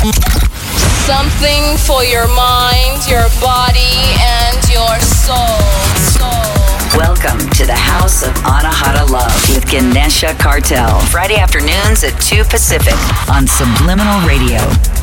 Something for your mind, your body, and your soul. soul. Welcome to the House of Anahata Love with Ganesha Cartel. Friday afternoons at 2 Pacific on Subliminal Radio.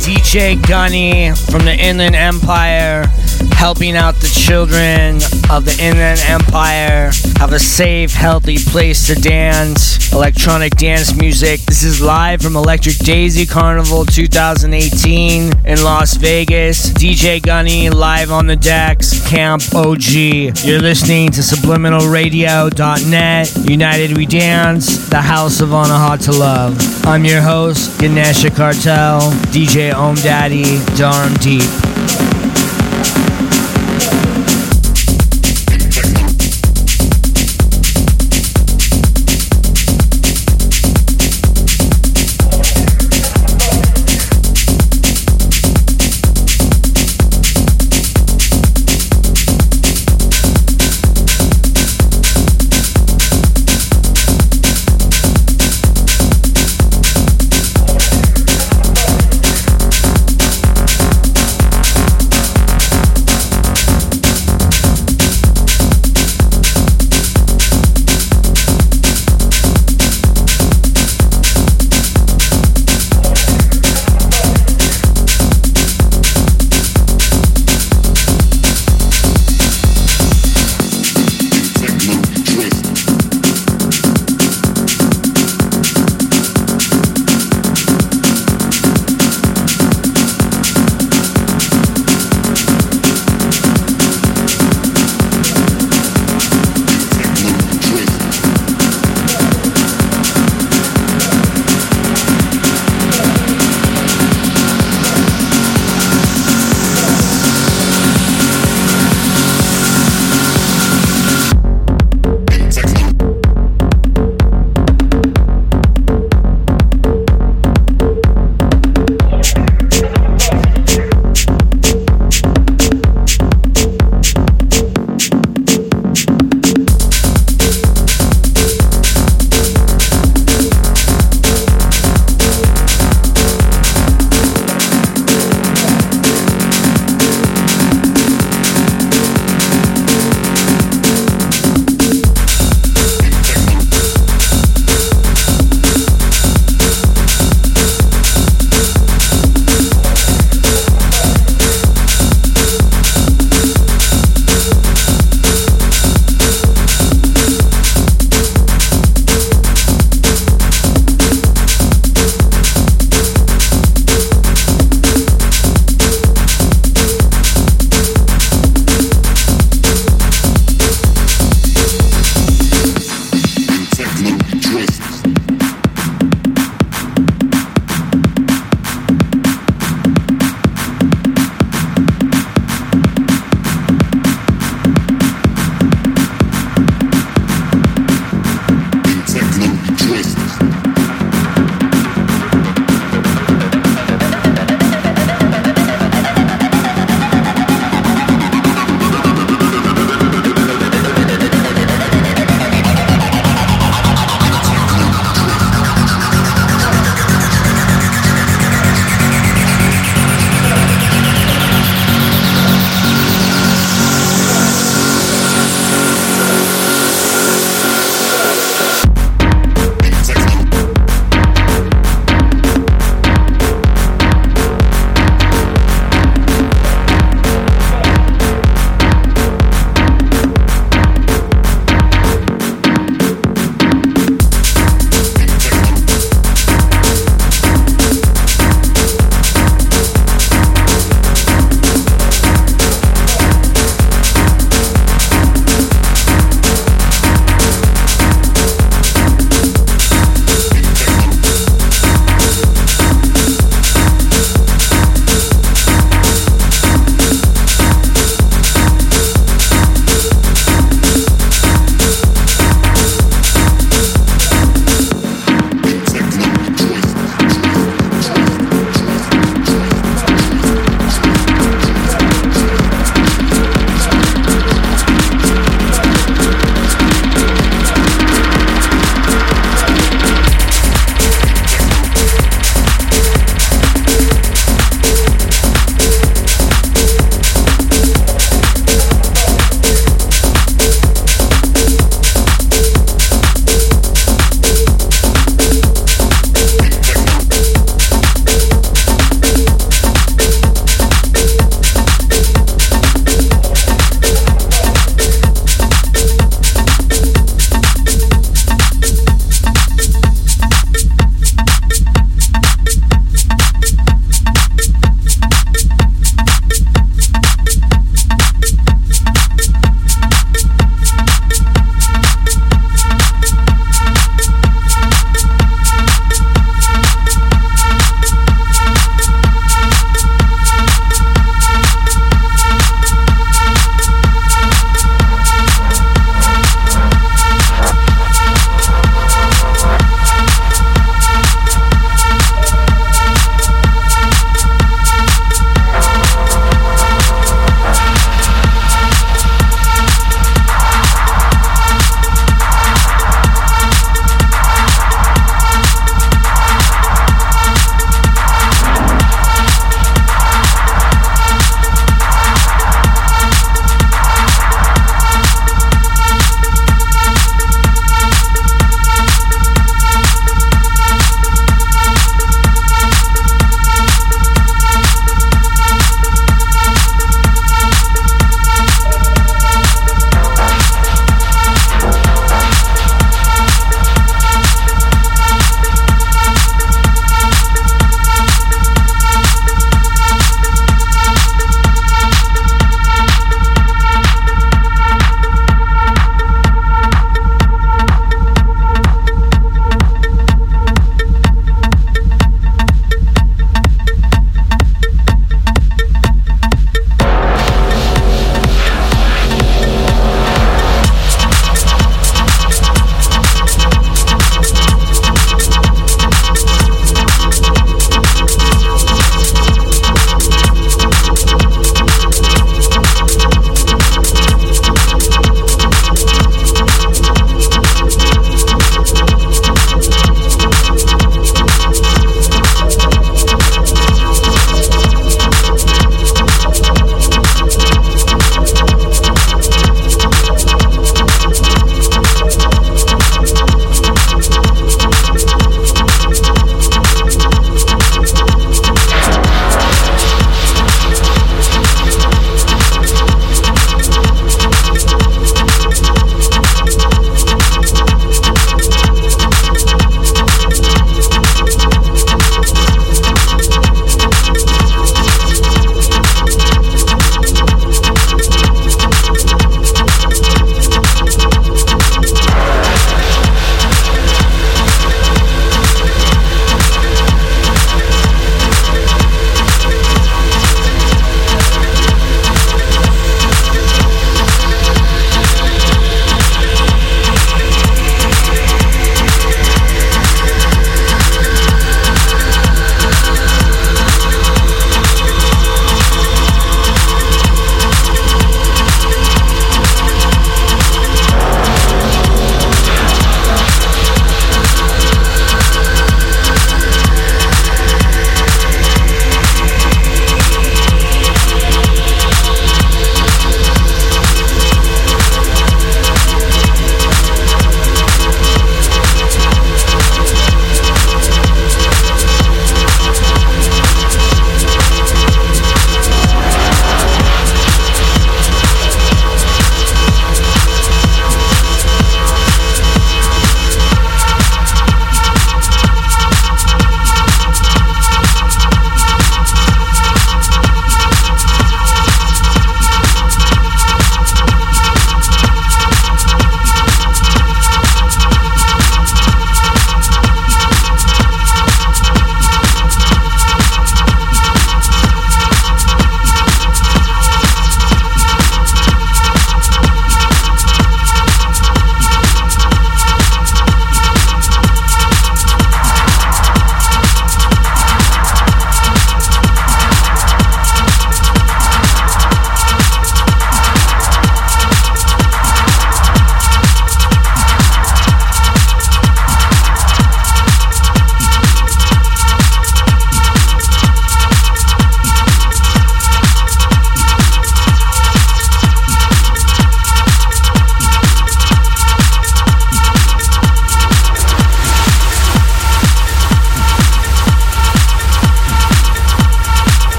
DJ Gunny from the Inland Empire helping out the children of the Inland Empire have a safe, healthy place to dance, electronic dance music. This is live from Electric Daisy Carnival 2018 in Las Vegas. DJ Gunny live on the decks, Camp OG. You're listening to subliminalradio.net, United We Dance, the house of Anahata Love. I'm your host, Ganesha Cartel, DJ Om Daddy, Darm Deep.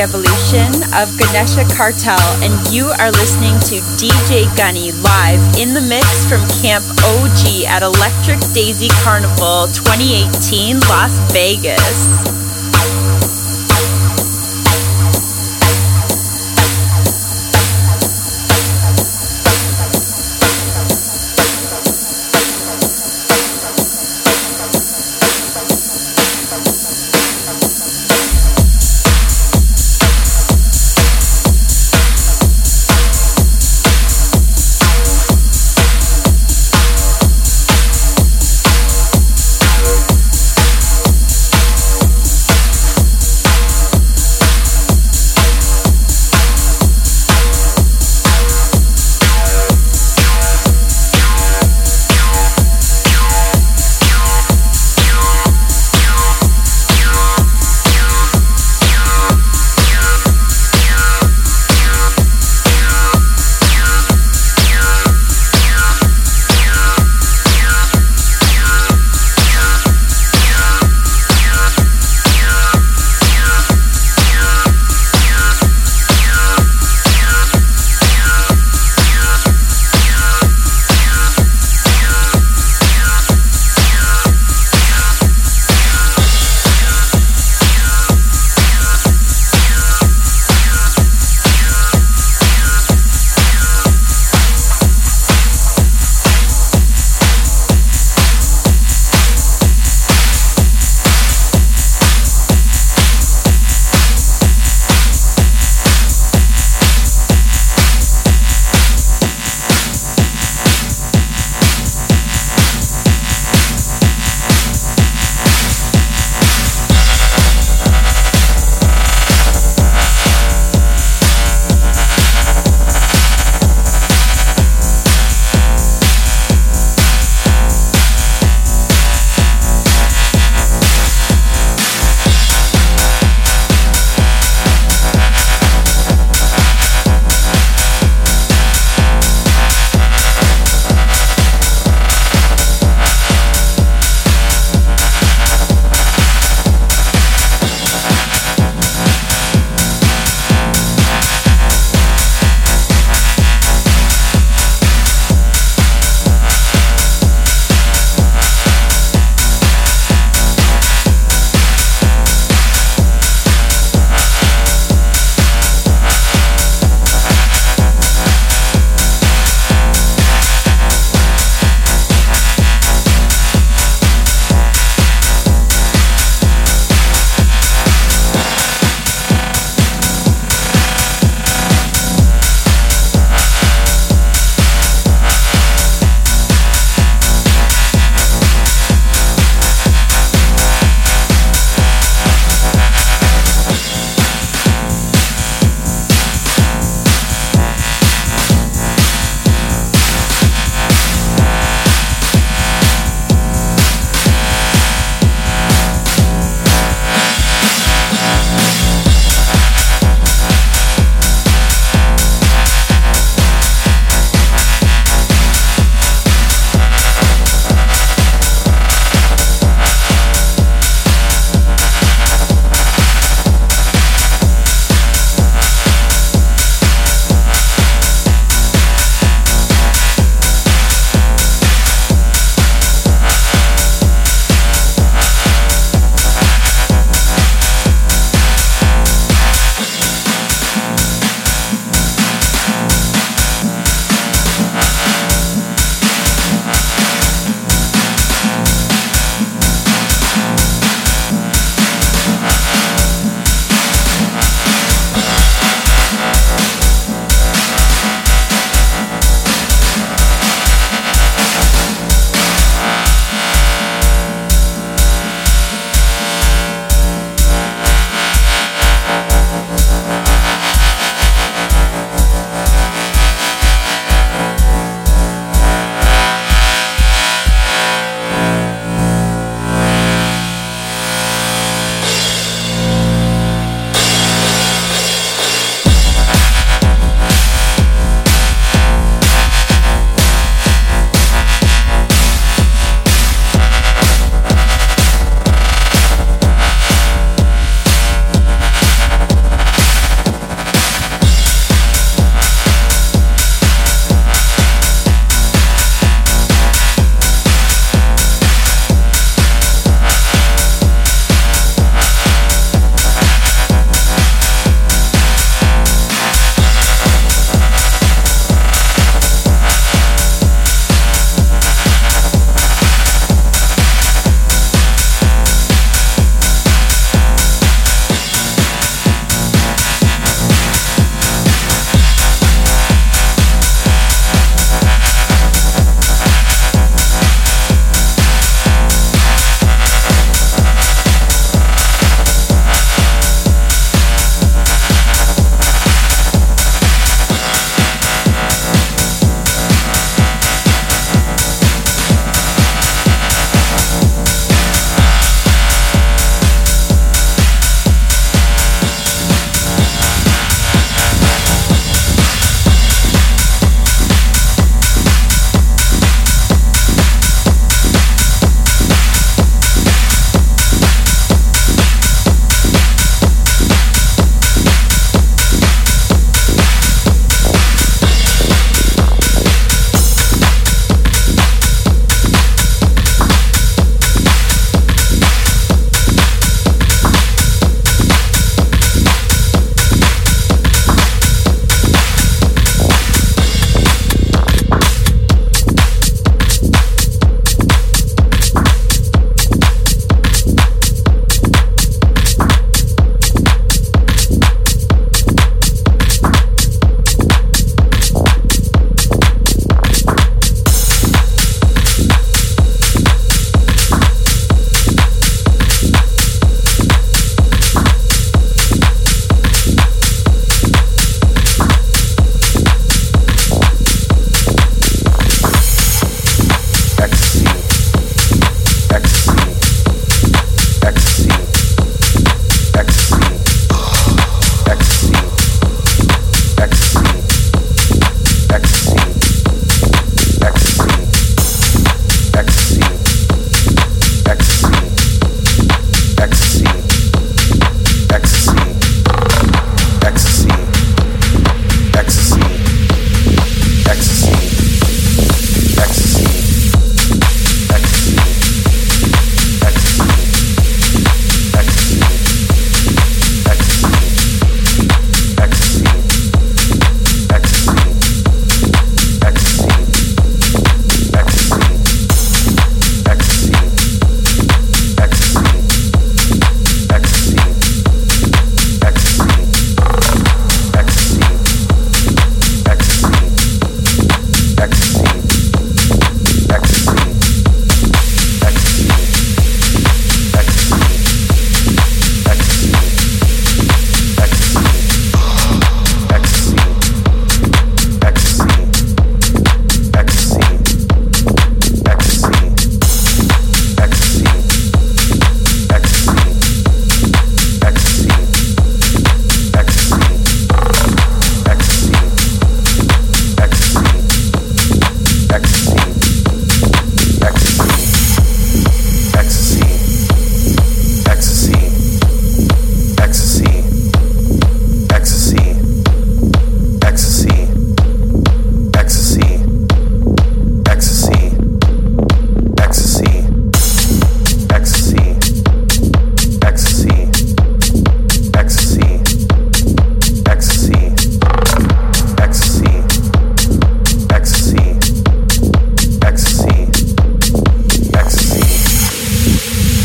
Evolution of Ganesha Cartel, and you are listening to DJ Gunny live in the mix from Camp OG at Electric Daisy Carnival 2018 Las Vegas.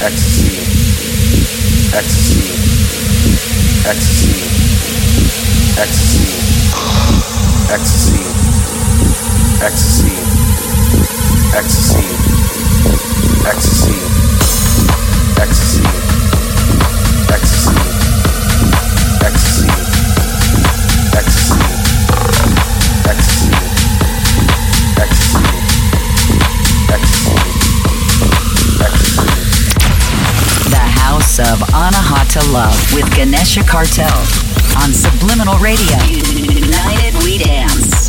ecstasy, ecstasy, ecstasy, ecstasy, ecstasy, ecstasy, ecstasy, ecstasy, ecstasy, ecstasy, ecstasy. to love with Ganesha Cartel on Subliminal Radio. United We Dance.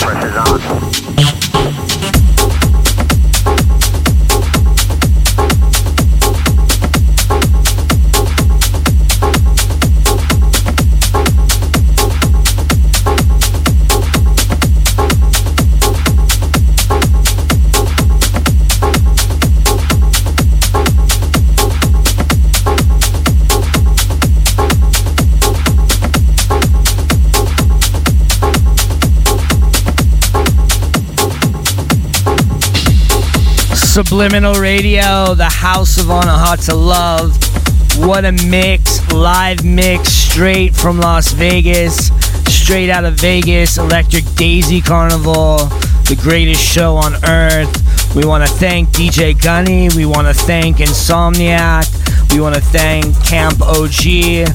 press is on. Subliminal Radio, the house of Anahata Love. What a mix, live mix straight from Las Vegas, straight out of Vegas, Electric Daisy Carnival, the greatest show on earth. We want to thank DJ Gunny, we want to thank Insomniac, we want to thank Camp OG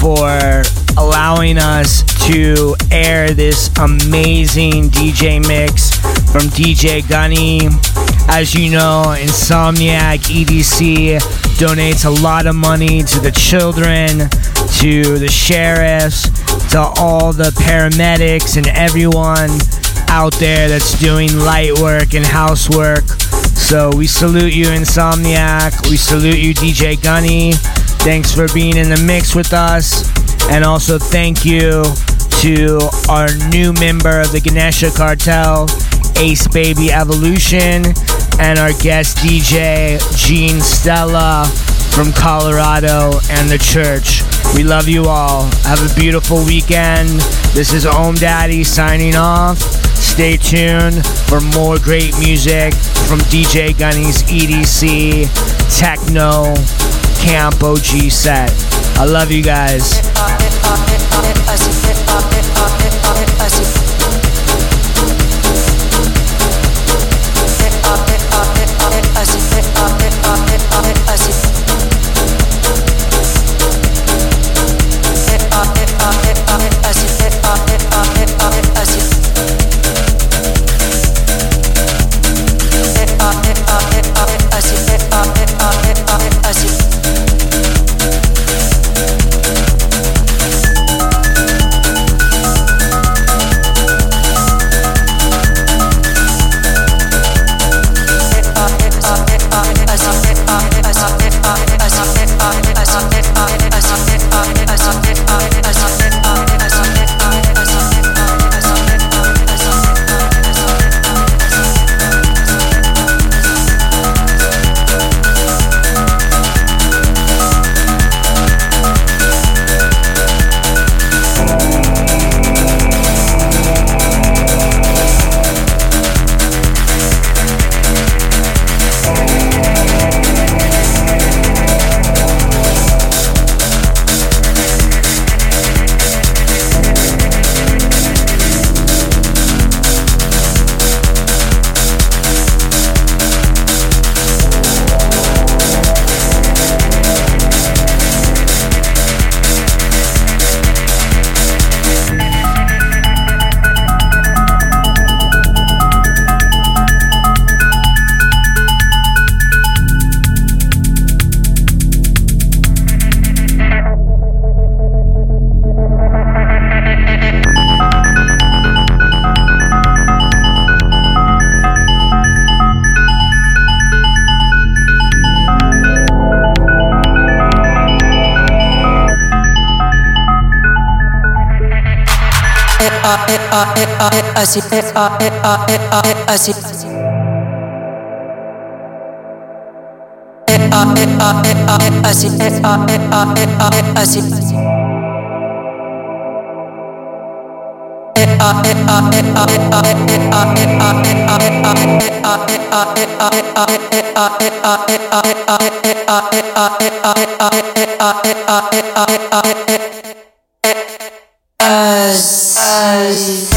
for allowing us to air this amazing DJ mix from DJ Gunny. As you know, Insomniac EDC donates a lot of money to the children, to the sheriffs, to all the paramedics, and everyone out there that's doing light work and housework. So we salute you, Insomniac. We salute you, DJ Gunny. Thanks for being in the mix with us. And also thank you to our new member of the Ganesha Cartel, Ace Baby Evolution, and our guest DJ, Gene Stella from Colorado and the church. We love you all. Have a beautiful weekend. This is Om Daddy signing off. Stay tuned for more great music from DJ Gunny's EDC Techno Camp OG set. I love you guys. Así así así as, as